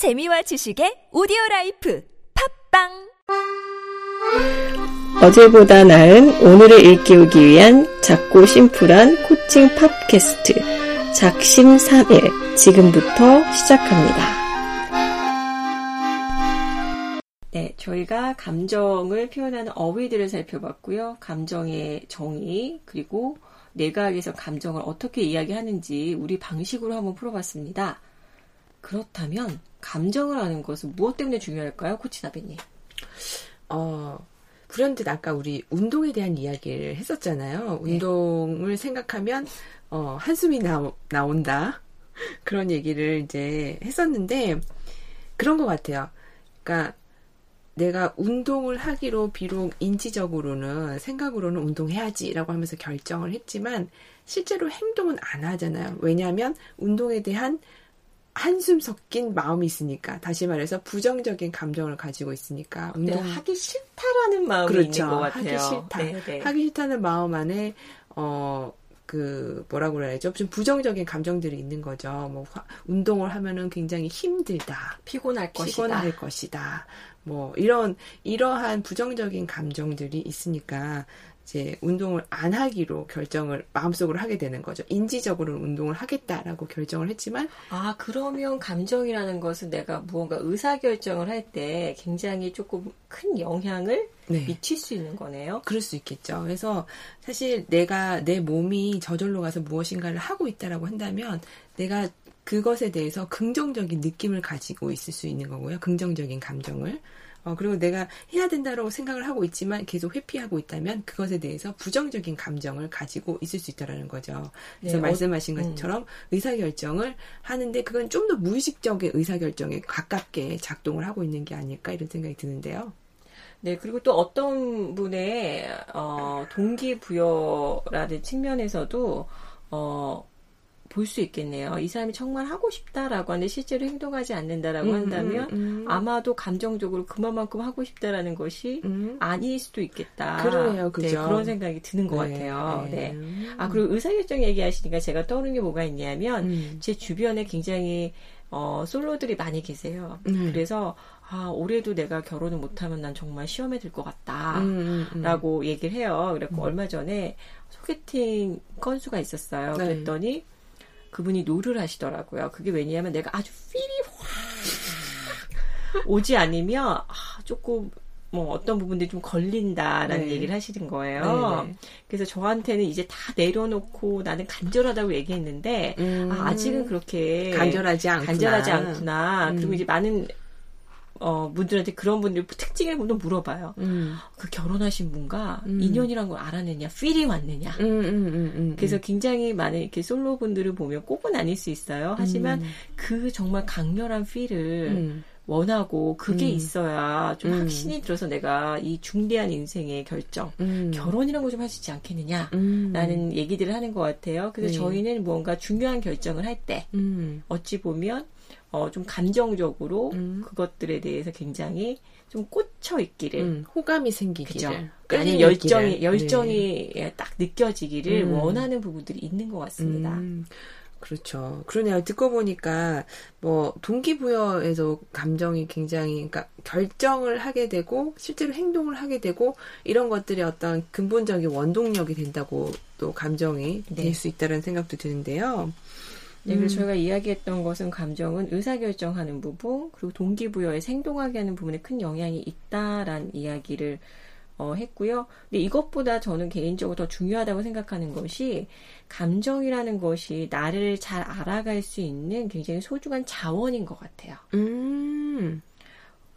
재미와 지식의 오디오 라이프 팟빵 어제보다 나은 오늘을 일깨우기 위한 작고 심플한 코칭 팟캐스트 작심 3일 지금부터 시작합니다. 네, 저희가 감정을 표현하는 어휘들을 살펴봤고요. 감정의 정의 그리고 뇌과학에서 감정을 어떻게 이야기하는지 우리 방식으로 한번 풀어봤습니다. 그렇다면 감정을 아는 것은 무엇 때문에 중요할까요, 코치나비님? 어, 불현듯 아까 우리 운동에 대한 이야기를 했었잖아요. 네. 운동을 생각하면 어, 한숨이 나, 나온다. 그런 얘기를 이제 했었는데 그런 것 같아요. 그러니까 내가 운동을 하기로 비록 인지적으로는 생각으로는 운동해야지라고 하면서 결정을 했지만 실제로 행동은 안 하잖아요. 왜냐하면 운동에 대한 한숨 섞인 마음이 있으니까 다시 말해서 부정적인 감정을 가지고 있으니까 내가 운동 하기 싫다라는 마음이 그렇죠. 있는 것 같아요. 하기 싫다. 네, 네. 하기 싫다는 마음 안에 어. 그 뭐라고 그래야죠? 좀 부정적인 감정들이 있는 거죠. 뭐 화- 운동을 하면은 굉장히 힘들다, 피곤할 것이다. 피곤할 것이다. 뭐 이런 이러한 부정적인 감정들이 있으니까 이제 운동을 안 하기로 결정을 마음속으로 하게 되는 거죠. 인지적으로는 운동을 하겠다라고 결정을 했지만 아, 그러면 감정이라는 것은 내가 무언가 의사 결정을 할 때 굉장히 조금 큰 영향을 네. 미칠 수 있는 거네요. 그럴 수 있겠죠. 그래서 사실 내가 내 몸이 저절로 가서 무엇인가를 하고 있다라고 한다면 내가 그것에 대해서 긍정적인 느낌을 가지고 있을 수 있는 거고요. 긍정적인 감정을. 어, 그리고 내가 해야 된다라고 생각을 하고 있지만 계속 회피하고 있다면 그것에 대해서 부정적인 감정을 가지고 있을 수 있다라는 거죠. 그래서 네, 어, 말씀하신 음. 것처럼 의사결정을 하는데 그건 좀 더 무의식적인 의사결정에 가깝게 작동을 하고 있는 게 아닐까 이런 생각이 드는데요. 네, 그리고 또 어떤 분의 어, 동기부여라는 측면에서도 어, 볼 수 있겠네요. 이 사람이 정말 하고 싶다라고 하는데 실제로 행동하지 않는다라고 음, 한다면 음, 음. 아마도 감정적으로 그만큼 하고 싶다라는 것이 음. 아닐 수도 있겠다. 그러네요, 그죠? 네, 그런 생각이 드는 것 네, 같아요. 네. 네. 아, 그리고 의사결정 얘기하시니까 제가 떠오르는 게 뭐가 있냐면, 음. 제 주변에 굉장히, 어, 솔로들이 많이 계세요. 음. 그래서, 아, 올해도 내가 결혼을 못하면 난 정말 시험에 들 것 같다. 음, 음, 음. 라고 얘기를 해요. 그래서 얼마 전에 소개팅 건수가 있었어요. 네. 그랬더니 그분이 no를 하시더라고요. 그게 왜냐하면 내가 아주 feel이 확 오지 않으면 아, 조금 뭐 어떤 부분들이 좀 걸린다라는 네. 얘기를 하시는 거예요. 네, 네. 그래서 저한테는 이제 다 내려놓고 나는 간절하다고 얘기했는데 음. 아, 아직은 그렇게 간절하지 않구나. 간절하지 않구나. 음. 그리고 이제 많은 어, 분들한테 그런 분들 특징을 또 물어봐요. 음. 그 결혼하신 분과 음. 인연이란 걸 알아냈냐, 필이 왔느냐. 음, 음, 음, 음. 그래서 굉장히 많은 이렇게 솔로 분들을 보면 꼭은 아닐 수 있어요. 하지만 음. 그 정말 강렬한 필을 음. 원하고 그게 음. 있어야 좀 음. 확신이 들어서 내가 이 중대한 인생의 결정, 음. 결혼이란 걸 좀 할 수 있지 않겠느냐. 음. 라는 얘기들을 하는 것 같아요. 그래서 네. 저희는 무언가 중요한 결정을 할 때, 음. 어찌 보면, 어, 좀 감정적으로 음. 그것들에 대해서 굉장히 좀 꽂혀 있기를 음. 호감이 생기기를. 그죠. 아니 열정이. 열정이 딱 느껴지기를 음. 원하는 부분들이 있는 것 같습니다. 음, 그렇죠. 그러네요. 듣고 보니까 뭐 동기부여에서 감정이 굉장히 그러니까 결정을 하게 되고 실제로 행동을 하게 되고 이런 것들이 어떤 근본적인 원동력이 된다고 또 감정이 네. 될수 있다는 생각도 드는데요. 네, 음. 그래서 저희가 이야기했던 것은 감정은 의사결정하는 부분 그리고 동기부여에 행동하게 하는 부분에 큰 영향이 있다라는 이야기를 어, 했고요. 근데 이것보다 저는 개인적으로 더 중요하다고 생각하는 것이 감정이라는 것이 나를 잘 알아갈 수 있는 굉장히 소중한 자원인 것 같아요. 음.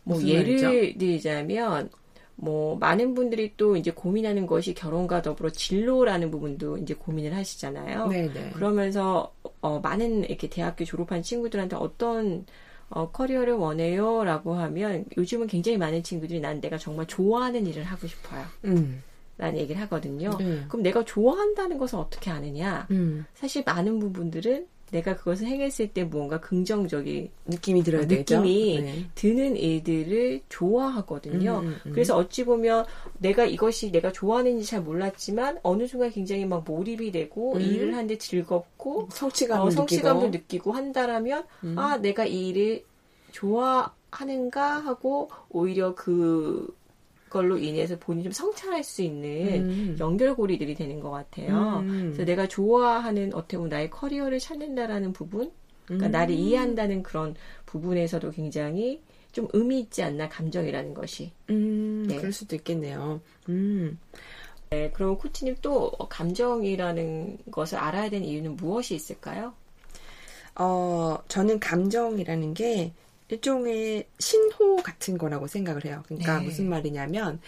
뭐 예를 말이죠? 들자면 뭐 많은 분들이 또 이제 고민하는 것이 결혼과 더불어 진로라는 부분도 이제 고민을 하시잖아요. 네네. 그러면서 어, 많은 이렇게 대학교 졸업한 친구들한테 어떤 어, 커리어를 원해요 라고 하면 요즘은 굉장히 많은 친구들이 난 내가 정말 좋아하는 일을 하고 싶어요. 음. 라는 얘기를 하거든요. 네. 그럼 내가 좋아한다는 것을 어떻게 아느냐? 음. 사실 많은 부분들은 내가 그것을 행했을 때 무언가 긍정적인 느낌이 들어야. 느낌이 네. 드는 일들을 좋아하거든요. 음, 음, 음. 그래서 어찌 보면 내가 이것이 내가 좋아하는지 잘 몰랐지만 어느 순간 굉장히 막 몰입이 되고 음. 일을 하는데 즐겁고 성취감을 어, 성취감도 느끼고. 느끼고 한다라면 음. 아 내가 이 일을 좋아하는가 하고 오히려 그 걸로 인해서 본인이 좀 성찰할 수 있는 음. 연결고리들이 되는 것 같아요. 음. 그래서 내가 좋아하는 어떻게 보면 나의 커리어를 찾는다라는 부분, 그러니까 음. 나를 이해한다는 그런 부분에서도 굉장히 좀 의미 있지 않나 감정이라는 것이. 음, 네. 그럴 수도 있겠네요. 음. 네, 그럼 코치님 또 감정이라는 것을 알아야 되는 이유는 무엇이 있을까요? 어, 저는 감정이라는 게 일종의 신호 같은 거라고 생각을 해요. 그러니까 네. 무슨 말이냐면,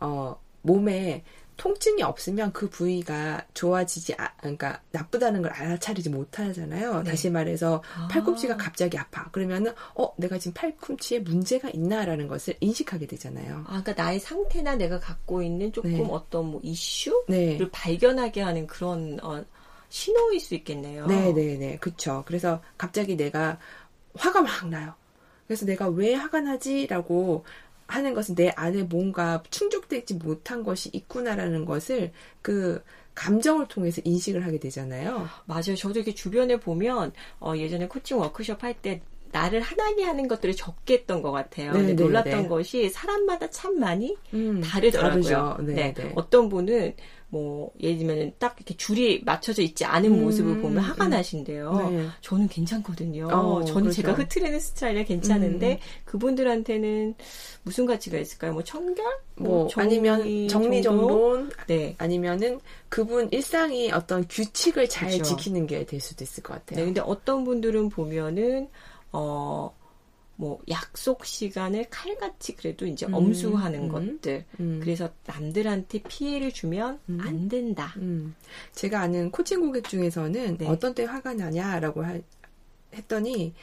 어, 몸에 통증이 없으면 그 부위가 좋아지지, 아, 그러니까 나쁘다는 걸 알아차리지 못하잖아요. 네. 다시 말해서 아. 팔꿈치가 갑자기 아파. 그러면은, 어, 내가 지금 팔꿈치에 문제가 있나라는 것을 인식하게 되잖아요. 아, 그러니까 나의 상태나 내가 갖고 있는 조금 네. 어떤 뭐 이슈를 네. 발견하게 하는 그런 어, 신호일 수 있겠네요. 네네네. 그쵸. 그래서 갑자기 내가 화가 막 나요. 그래서 내가 왜 화가 나지라고 하는 것은 내 안에 뭔가 충족되지 못한 것이 있구나라는 것을 그 감정을 통해서 인식을 하게 되잖아요. 맞아요. 저도 이렇게 주변에 보면 어, 예전에 코칭 워크숍 할 때 나를 하나니 하는 것들을 적게 했던 것 같아요. 네, 근데 네, 놀랐던 네. 것이 사람마다 참 많이 음, 다르더라고요. 네. 어떤 분은 뭐 예를 들면 딱 이렇게 줄이 맞춰져 있지 않은 음, 모습을 보면 화가 음. 나신대요. 네. 저는 괜찮거든요. 어, 저는 그렇죠. 제가 흐트리는 스타일이 괜찮은데 음. 그분들한테는 무슨 가치가 있을까요? 뭐 청결? 뭐 정리 아니면? 정리정돈 네. 아니면은 그분 일상이 어떤 규칙을 잘 그쵸. 지키는 게 될 수도 있을 것 같아요. 네, 근데 어떤 분들은 보면은 어. 뭐 약속 시간을 칼같이 그래도 이제 음, 엄수하는 음, 것들 음. 그래서 남들한테 피해를 주면 음. 안 된다. 음, 제가 아는 코칭 고객 중에서는 네. 어떤 때 화가 나냐라고 하- 했더니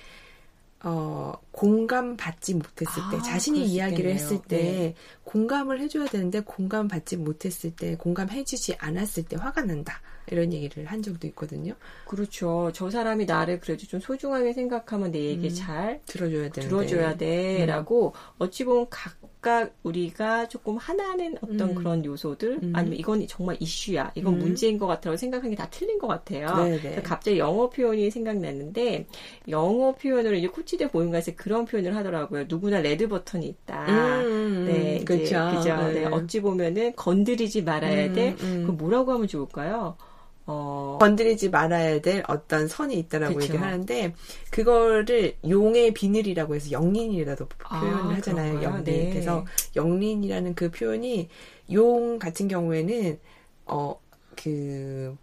어, 공감 받지 못했을 때 아, 자신이 이야기를. 했을 때 네. 공감을 해줘야 되는데 공감 받지 못했을 때 공감해주지 않았을 때 화가 난다 이런 얘기를 한 적도 있거든요. 그렇죠. 저 사람이 나를 그래도 좀 소중하게 생각하면 내 얘기 음, 잘 들어줘야 되는데 들어줘야 돼라고 어찌 보면 각각 우리가 조금 하나는 어떤 음. 그런 요소들 음. 아니면 이건 정말 이슈야 이건 음. 문제인 것 같다고 생각하는 게 다 틀린 것 같아요. 네네. 그래서 갑자기 영어 표현이 생각났는데 영어 표현으로 이제 코치대 보인가에서 그런 표현을 하더라고요. 누구나 레드 버튼이 있다. 음, 네, 이제 그렇죠. 그죠. 네, 네. 어찌 보면은 건드리지 말아야 음, 돼. 음. 그럼 뭐라고 하면 좋을까요? 어, 건드리지 말아야 될 어떤 선이 있다라고 그쵸. 얘기를 하는데 그거를 용의 비늘이라고 해서 영린이라도 아, 표현을 하잖아요. 그런가요? 영린. 네. 그래서 영린이라는 그 표현이 용 같은 경우에는 어 그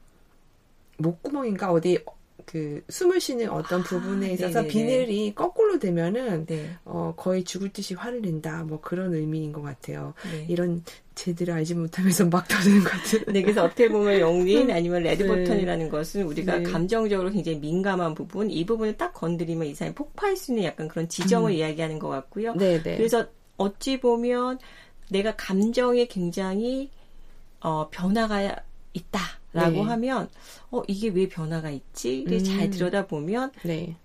목구멍인가 어디 그 숨을 쉬는 어떤 아, 부분에 있어서. 비늘이 거꾸로 되면은 네, 어 거의 죽을 듯이 화를 낸다 뭐 그런 의미인 것 같아요. 네. 이런 제대로 알지 못하면서 막 터지는 것 같은. 네, 그래서 어떻게 보면 영린 아니면 레드 네. 버튼이라는 것은 우리가 네. 감정적으로 굉장히 민감한 부분, 이 부분을 딱 건드리면 이 사람이 폭파할 수 있는 약간 그런 지점을 이야기하는 것 같고요. 음. 네네. 그래서 어찌 보면 내가 감정에 굉장히 어, 변화가 있다라고 네. 하면 어 이게 왜 변화가 있지를 음. 잘 들여다보면 네.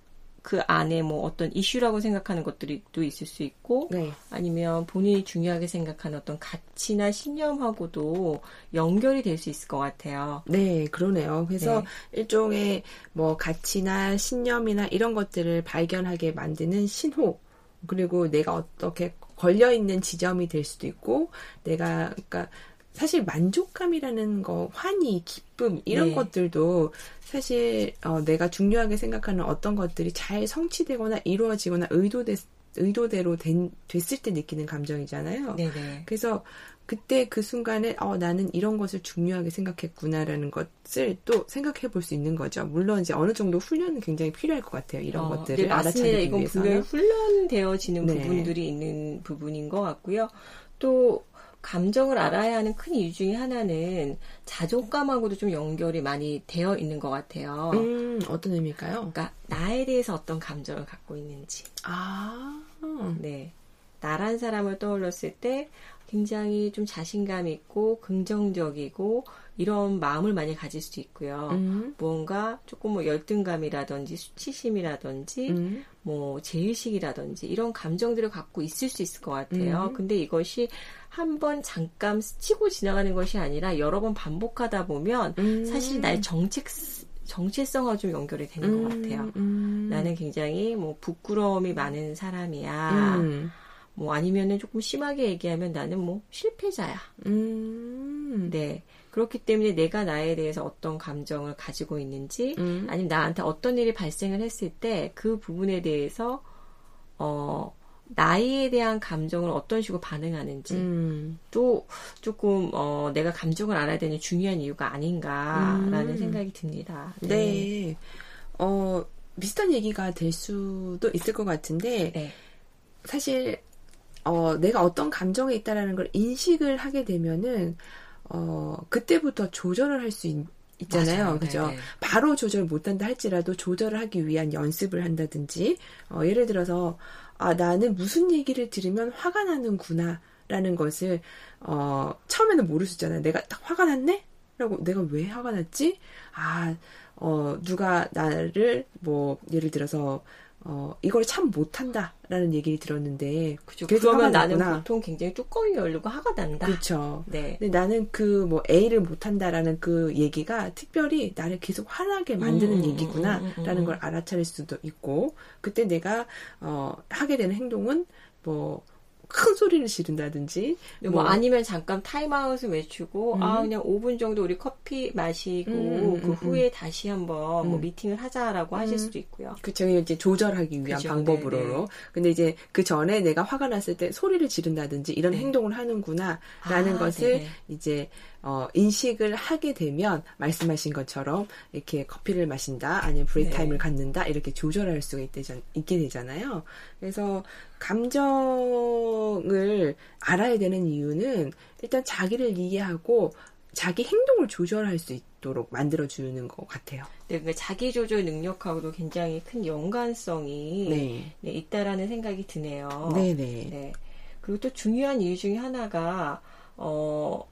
그 안에 뭐 어떤 이슈라고 생각하는 것들이 또 있을 수 있고 네. 아니면 본인이 중요하게 생각하는 어떤 가치나 신념하고도 연결이 될 수 있을 것 같아요. 네, 그러네요. 그래서 일종의 뭐 가치나 신념이나 이런 것들을 발견하게 만드는 신호. 그리고 내가 어떻게 걸려 있는 지점이 될 수도 있고 내가 그러니까 사실 만족감이라는 거, 환희, 기쁨 이런 네. 것들도 사실 어, 내가 중요하게 생각하는 어떤 것들이 잘 성취되거나 이루어지거나 의도됐, 의도대로 된, 됐을 때 느끼는 감정이잖아요. 네네. 그래서 그때 그 순간에 어 나는 이런 것을 중요하게 생각했구나라는 것을 또 생각해 볼 수 있는 거죠. 물론 이제 어느 정도 훈련은 굉장히 필요할 것 같아요. 이런 어, 것들을 네. 알아차리기 이건 분명히. 훈련되어지는 네. 부분들이 있는 부분인 것 같고요. 또 감정을 알아야 하는 큰 이유 중에 하나는 자존감하고도 좀 연결이 많이 되어 있는 것 같아요. 음 어떤 의미일까요? 그러니까 나에 대해서 어떤 감정을 갖고 있는지. 아 네. 나란 사람을 떠올렸을 때 굉장히 좀 자신감 있고 긍정적이고 이런 마음을 많이 가질 수도 있고요. 음, 무언가 조금 뭐 열등감이라든지 수치심이라든지 음, 뭐 제의식이라든지 이런 감정들을 갖고 있을 수 있을 것 같아요. 음. 근데 이것이 한 번 잠깐 스치고 지나가는 것이 아니라 여러 번 반복하다 보면 음. 사실 나의 정책 정체성과 좀 연결이 되는 것 같아요. 음. 나는 굉장히 뭐 부끄러움이 많은 사람이야. 음. 뭐 아니면은 조금 심하게 얘기하면 나는 뭐 실패자야. 음. 네. 그렇기 때문에 내가 나에 대해서 어떤 감정을 가지고 있는지, 음. 아니면 나한테 어떤 일이 발생을 했을 때 그 부분에 대해서, 어, 나에 대한 감정을 어떤 식으로 반응하는지, 음. 또 조금, 어, 내가 감정을 알아야 되는 중요한 이유가 아닌가라는 음. 생각이 듭니다. 네. 어, 비슷한 얘기가 될 수도 있을 것 같은데, 네. 사실, 어, 내가 어떤 감정에 있다라는 걸 인식을 하게 되면은, 어, 그때부터 조절을 할 수 있잖아요. 맞아요. 그죠? 네, 네. 바로 조절 못한다 할지라도 조절을 하기 위한 연습을 한다든지, 어, 예를 들어서, 아, 나는 무슨 얘기를 들으면 화가 나는구나, 라는 것을, 어, 처음에는 모를 수 있잖아요. 내가 딱 화가 났네? 라고, 내가 왜 화가 났지? 아, 어, 누가 나를, 뭐, 예를 들어서, 어, 이걸 참 못한다, 라는 얘기를 들었는데, 그죠. 그러면 나는 났구나. 보통 굉장히 뚜껑이 열리고 화가 난다. 그렇죠. 네. 근데 나는 그 뭐 A를 못한다라는 그 얘기가 특별히 나를 계속 화나게 만드는 음, 음, 얘기구나라는 음, 음, 음. 걸 알아차릴 수도 있고 그때 내가 어 하게 되는 행동은 뭐 큰 소리를 지른다든지 뭐, 아니면 잠깐 타임아웃을 외치고 음. 아 그냥 5분 정도 우리 커피 마시고 음, 음, 그 음, 후에 다시 한번 뭐 음. 미팅을 하자라고 하실 음. 수도 있고요. 그쵸 이제 조절하기 위한 그죠, 방법으로 네, 네. 근데 이제 그 전에 내가 화가 났을 때 소리를 지른다든지 이런 네. 행동을 하는구나라는 아, 것을 네네. 이제 어, 인식을 하게 되면 말씀하신 것처럼 이렇게 커피를 마신다 아니면 브레이크 네. time을 갖는다 이렇게 조절할 수가 있대, 있게 되잖아요. 그래서 감정을 알아야 되는 이유는 일단 자기를 이해하고 자기 행동을 조절할 수 있도록 만들어주는 것 같아요. 네, 그러니까 자기 조절 능력하고도 굉장히 큰 연관성이 네. 네, 있다라는 생각이 드네요. 네네. 네. 그리고 또 중요한 이유 중에 하나가 어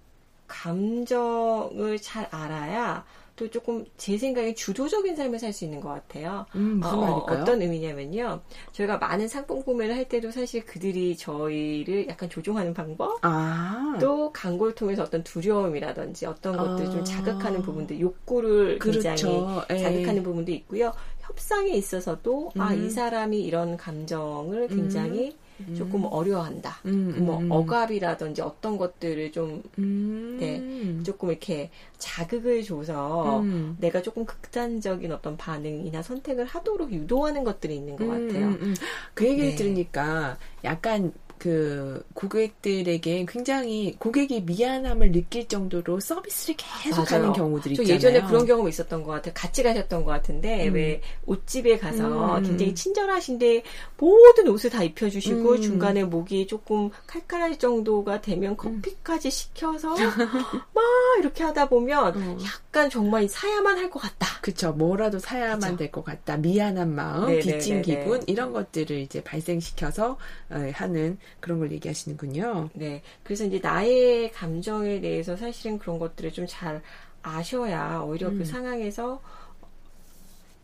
감정을 잘 알아야 또 조금 제 생각에 주도적인 삶을 살 수 있는 것 같아요. 음, 무슨 어? 어떤 의미냐면요. 저희가 많은 상품 구매를 할 때도 사실 그들이 저희를 약간 조종하는 방법, 아. 또 광고를 통해서 어떤 두려움이라든지 어떤 것들 아. 좀 자극하는 부분들, 욕구를 굉장히 그렇죠. 예. 자극하는 부분도 있고요. 협상에 있어서도 아, 음. 이 사람이 이런 감정을 굉장히 조금 어려워한다. 음, 그뭐 음, 음. 억압이라든지 어떤 것들을 좀 음. 네. 조금 이렇게 자극을 줘서 음. 내가 조금 극단적인 어떤 반응이나 선택을 하도록 유도하는 것들이 있는 것 음, 같아요. 음, 음. 그 얘기를 네. 들으니까 약간 그 고객들에게 굉장히 고객이 미안함을 느낄 정도로 서비스를 계속하는. 경우들이 저 있잖아요. 예전에 그런 경험이 있었던 것 같아요. 같이 가셨던 것 같은데 음. 왜 옷집에 가서 음. 굉장히 친절하신데 모든 옷을 다 입혀주시고 음. 중간에 목이 조금 칼칼할 정도가 되면 커피까지 시켜서 막 이렇게 하다 보면 어. 약간 정말 사야만 할 것 같다. 그쵸. 뭐라도 사야만. 될 것 같다. 미안한 마음, 네네네네. 빚진 기분, 이런 것들을 이제 발생시켜서 어, 하는 그런 걸 얘기하시는군요. 네. 그래서 이제 나의 감정에 대해서 사실은 그런 것들을 좀 잘 아셔야 오히려 음. 그 상황에서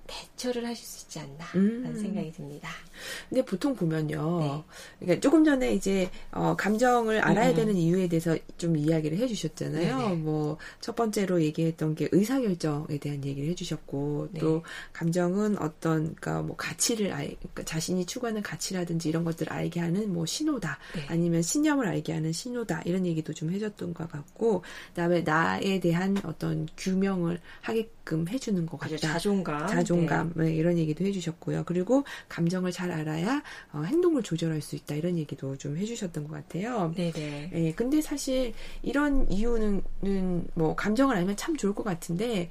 대처를 하실 수 있지 않나 음. 라는 생각이 듭니다. 근데 보통 보면요. 네. 그러니까 조금 전에 이제 어, 감정을 알아야 음. 되는 이유에 대해서 좀 이야기를 해주셨잖아요. 뭐 첫 번째로 얘기했던 게 의사 결정에 대한 얘기를 해주셨고 네. 또 감정은 어떤 그러니까 뭐 가치를 알, 그러니까 자신이 추구하는 가치라든지 이런 것들을 알게 하는 뭐 신호다. 네. 아니면 신념을 알게 하는 신호다. 이런 얘기도 좀 해줬던 것 같고 그다음에 나에 대한 어떤 규명을 하게 끔 해주는 것 같다. 자존감. 자존감 네, 이런 얘기도 해주셨고요. 그리고 감정을 잘 알아야 어, 행동을 조절할 수 있다 이런 얘기도 좀 해주셨던 것 같아요. 네. 네네. 예, 근데 사실 이런 이유는 는뭐 감정을 알면 참 좋을 것 같은데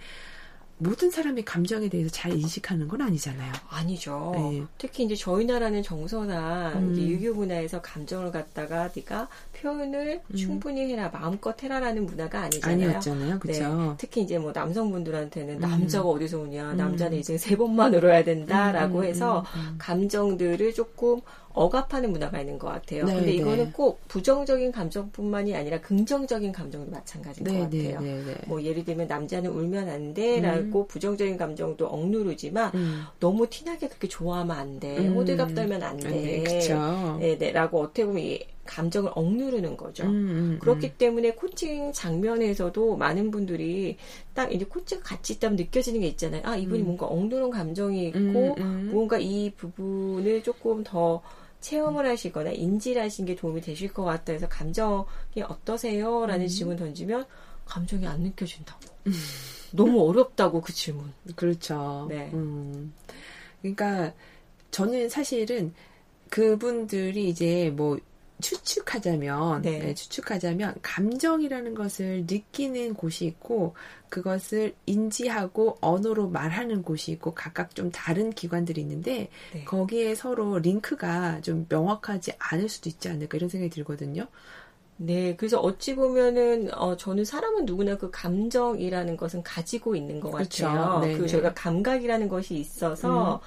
모든 사람이 감정에 대해서 잘 인식하는 건 아니잖아요. 아니죠. 네. 특히 이제 저희 나라는 정서나 음. 이제 유교 문화에서 감정을 갖다가 네가 표현을 음. 충분히 해라, 마음껏 해라라는 문화가 아니잖아요. 아니었잖아요, 그렇죠? 네. 특히 이제 뭐 남성분들한테는 음. 남자가 어디서 오냐, 음. 남자는 인생 세 번만 울어야 된다라고 음, 음, 해서 음, 음. 감정들을 조금 억압하는 문화가 있는 것 같아요. 네, 근데 네. 이거는 꼭 부정적인 감정뿐만이 아니라 긍정적인 감정도 마찬가지인 것 네, 네, 같아요. 네, 네. 뭐 예를 들면 남자는 울면 안 돼라고 부정적인 감정도 억누르지만 음. 너무 티나게 그렇게 좋아하면 안 돼. 음. 호들갑 떨면 안 돼. 네, 그쵸. 네네라고 어떻게 보면 이 감정을 억누르는 거죠. 음, 음, 그렇기 음. 때문에 코칭 장면에서도 많은 분들이 딱 이제 코치가 같이 있다면 느껴지는 게 있잖아요. 아, 이분이 음. 뭔가 억누른 감정이 있고, 음, 음. 무언가 이 부분을 조금 더 체험을 하시거나 인지를 하신 게 도움이 되실 것 같다 해서 감정이 어떠세요? 라는 음. 질문 던지면 감정이 안 느껴진다고. 너무 어렵다고 그 질문. 그렇죠. 네. 음. 그러니까 저는 사실은 그분들이 이제 뭐 추측하자면 네. 네, 추측하자면 감정이라는 것을 느끼는 곳이 있고 그것을 인지하고 언어로 말하는 곳이 있고 각각 좀 다른 기관들이 있는데 네. 거기에 서로 링크가 좀 명확하지 않을 수도 있지 않을까 이런 생각이 들거든요. 네, 그래서 어찌 보면은 어 저는 사람은 누구나 그 감정이라는 것은 가지고 있는 것 그렇죠. 같아요. 네, 그 네. 저희가 감각이라는 것이 있어서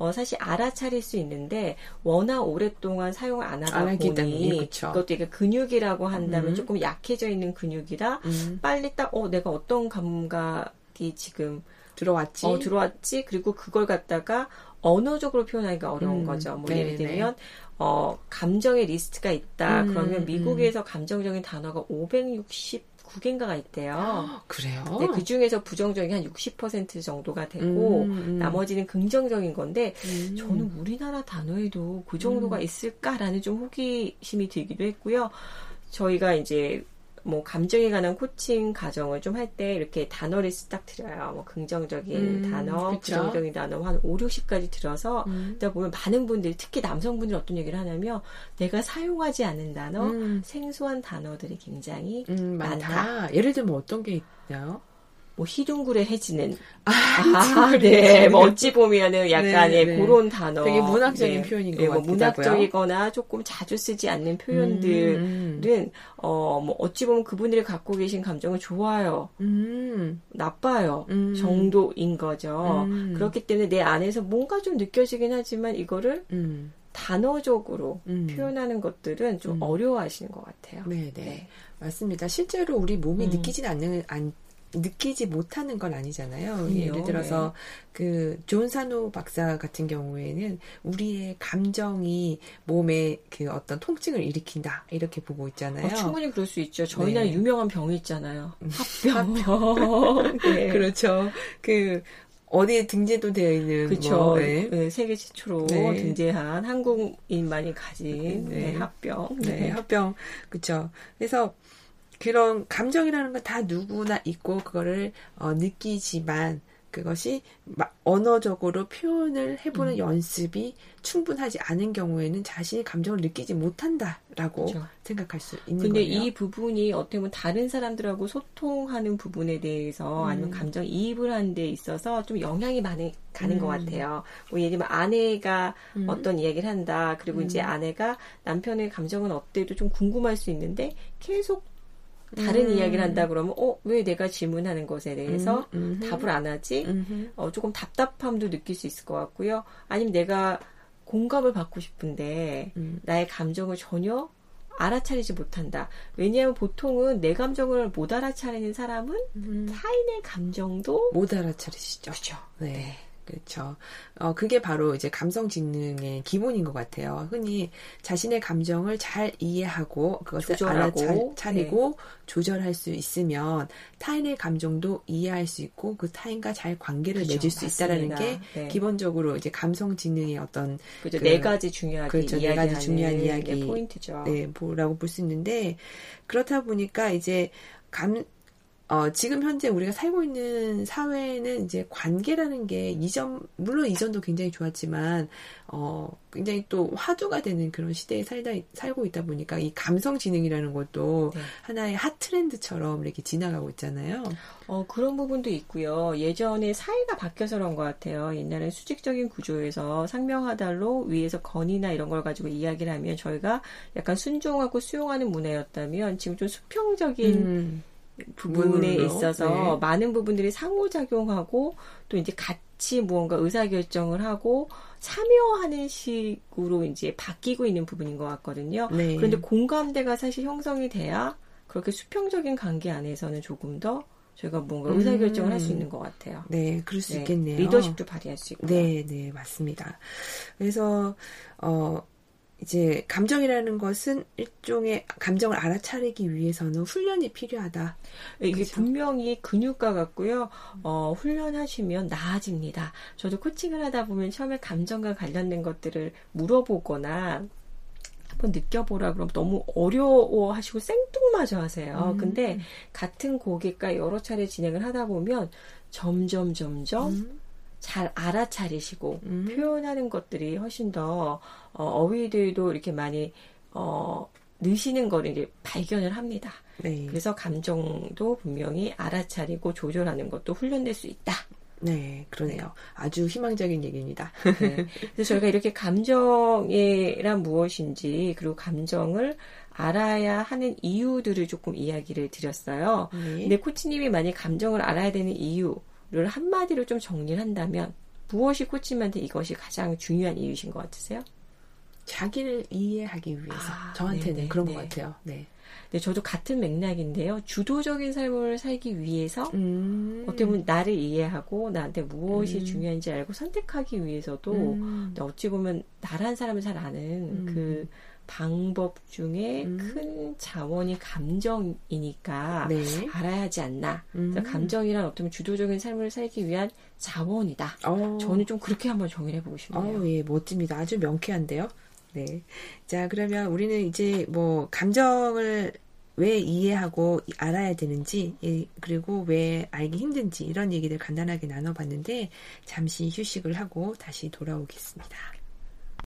어 사실 알아차릴 수 있는데 워낙 오랫동안 사용을 안 하다 안 보니 때문에, 그쵸. 그것도 이게 근육이라고 한다면 음. 조금 약해져 있는 근육이라 음, 빨리 딱 어 내가 어떤 감각이 지금 들어왔지. 어, 들어왔지. 그리고 그걸 갖다가 언어적으로 표현하기가 어려운 음, 거죠. 뭐 네, 예를 들면 어, 감정의 리스트가 있다. 음, 그러면 음. 미국에서 감정적인 단어가 569개인가가 있대요. 그래요. 네, 그 중에서 부정적인 한 60% 정도가 되고 음, 음. 나머지는 긍정적인 건데 음. 저는 우리나라 단어에도 그 정도가 있을까라는 좀 호기심이 들기도 했고요. 저희가 이제 뭐 감정에 관한 코칭 과정을 좀 할 때 이렇게 단어 리스트 딱 드려요. 뭐 긍정적인 음, 단어, 그쵸. 부정적인 단어 한 5, 60까지 들어서 음. 그러다 보면 많은 분들이 특히 남성분들이 어떤 얘기를 하냐면 내가 사용하지 않는 단어, 음. 생소한 단어들이 굉장히 음, 많다. 많다. 예를 들면 어떤 게 있나요? 뭐 희둥굴의 해지는 아, 아, 네. 뭐 어찌 보면은 약간의 네, 네. 그런 단어. 되게 문학적인 표현인 것 네, 뭐 문학적이거나 조금 자주 쓰지 않는 표현들은 음, 어, 뭐 어찌 보면 그분들이 갖고 계신 감정은 좋아요, 음, 나빠요 음. 정도인 거죠. 음. 그렇기 때문에 내 안에서 뭔가 좀 느껴지긴 하지만 이거를 음, 단어적으로 음. 표현하는 것들은 좀 음. 어려워하시는 것 같아요. 네, 네, 네. 맞습니다. 실제로 우리 몸이 음. 느끼진 않는 안 느끼지 못하는 건 아니잖아요. 그럼요. 예를 들어서 그 존사노 박사 같은 경우에는 우리의 감정이 몸에 그 어떤 통증을 일으킨다 이렇게 보고 있잖아요. 어, 충분히 그럴 수 있죠. 저희 네. 유명한 병이 있잖아요. 합병. 네. 그렇죠. 그 어디에 등재도 되어 있는 그렇죠. 뭐, 네. 네, 세계 최초로 네. 등재한 한국인만이 가진 네. 네, 합병. 네, 네. 합병. 그쵸. 그래서 그런 감정이라는 건 다 누구나 있고 그거를 어, 느끼지만 그것이 마- 언어적으로 표현을 해보는 음. 연습이 충분하지 않은 경우에는 자신이 감정을 느끼지 못한다라고 그쵸. 생각할 수 있는 근데 거예요. 이 부분이 어떻게 보면 다른 사람들하고 소통하는 부분에 대해서 음. 아니면 감정 이입을 하는 데 있어서 좀 영향이 많이 가는 음. 것 같아요. 뭐 예를 들면 아내가 음. 어떤 이야기를 한다. 그리고 이제 음. 아내가 남편의 감정은 어때도 좀 궁금할 수 있는데 계속 다른 음. 이야기를 한다 그러면 어 왜 내가 질문하는 것에 대해서 음, 음. 답을 안 하지? 음흠. 어, 조금 답답함도 느낄 수 있을 것 같고요. 아니면 내가 공감을 받고 싶은데 음. 나의 감정을 전혀 알아차리지 못한다. 왜냐하면 보통은 내 감정을 못 알아차리는 사람은 음. 타인의 감정도 못 알아차리시죠. 그렇죠. 네. 그렇죠. 어, 그게 바로 이제 감성 지능의 기본인 것 같아요. 흔히 자신의 감정을 잘 이해하고 그것을 조절하고, 알아차리고 조절할 수 있으면 타인의 감정도 이해할 수 있고 그 타인과 잘 관계를 그렇죠. 맺을 수 있다라는 게 맞습니다. 네. 기본적으로 이제 감성 지능의 어떤 그죠. 그- 네 가지 중요하게 그렇죠. 네 가지 중요한 게 이야기. 포인트죠. 네, 뭐라고 볼 수 있는데 그렇다 보니까 이제 감 어, 지금 현재 우리가 살고 있는 사회는 이제 관계라는 게 이전 물론 이전도 굉장히 좋았지만 어 굉장히 또 화두가 되는 그런 시대에 살다 살고 있다 보니까 이 감성 지능이라는 것도 네. 하나의 핫 트렌드처럼 이렇게 지나가고 있잖아요. 어, 그런 부분도 있고요. 예전에 사회가 바뀌어서 그런 것 같아요. 옛날엔 수직적인 구조에서 상명하달로 위에서 건이나 이런 걸 가지고 이야기를 하면 저희가 약간 순종하고 수용하는 문화였다면 지금 좀 수평적인 음, 부분에 부분으로, 있어서 네. 많은 부분들이 상호작용하고 또 이제 같이 무언가 의사결정을 하고 참여하는 식으로 이제 바뀌고 있는 부분인 것 같거든요. 네. 그런데 공감대가 사실 형성이 돼야 그렇게 수평적인 관계 안에서는 조금 더 저희가 뭔가 의사결정을 할수 음. 있는 것 같아요. 네, 그럴 수 네, 있겠네요. 리더십도 발휘할 수 있고. 네, 네, 맞습니다. 그래서, 어, 이제 감정이라는 것은 일종의 감정을 알아차리기 위해서는 훈련이 필요하다. 이게 그쵸? 분명히 근육과 같고요. 어, 훈련하시면 나아집니다. 저도 코칭을 하다 보면 처음에 감정과 관련된 것들을 물어보거나 한번 느껴보라 그러면 너무 어려워 하시고 생뚱마저 하세요. 음. 근데 같은 고객과 여러 차례 진행을 하다 보면 점점 점점 음, 잘 알아차리시고 음. 표현하는 것들이 훨씬 더 어, 어휘들도 이렇게 많이 어, 느시는 거를 이제 발견을 합니다. 네. 그래서 감정도 분명히 알아차리고 조절하는 것도 훈련될 수 있다. 네, 그러네요. 아주 희망적인 얘기입니다. 네. 그래서 저희가 이렇게 감정이란 무엇인지 그리고 감정을 알아야 하는 이유들을 조금 이야기를 드렸어요. 네. 근데 코치님이 만약 감정을 알아야 되는 이유 를 한마디로 좀 정리를 한다면 무엇이 코치님한테 이것이 가장 중요한 이유이신 것 같으세요? 자기를 이해하기 위해서 아, 저한테는 네네, 그런 네. 것 같아요. 네. 네, 저도 같은 맥락인데요. 주도적인 삶을 살기 위해서 음. 어떻게 보면 나를 이해하고 나한테 무엇이 음. 중요한지 알고 선택하기 위해서도 음. 근데 어찌 보면 나란 사람을 잘 아는 음. 그 방법 중에 음. 큰 자원이 감정이니까 네. 알아야 하지 않나. 음. 감정이란 어떻게 보면 주도적인 삶을 살기 위한 자원이다. 어. 저는 좀 그렇게 한번 정의를 해보고 싶네요. 어, 예, 멋집니다. 아주 명쾌한데요. 네. 자, 그러면 우리는 이제 뭐, 감정을 왜 이해하고 이- 알아야 되는지, 예, 그리고 왜 알기 힘든지, 이런 얘기들 간단하게 나눠봤는데, 잠시 휴식을 하고 다시 돌아오겠습니다.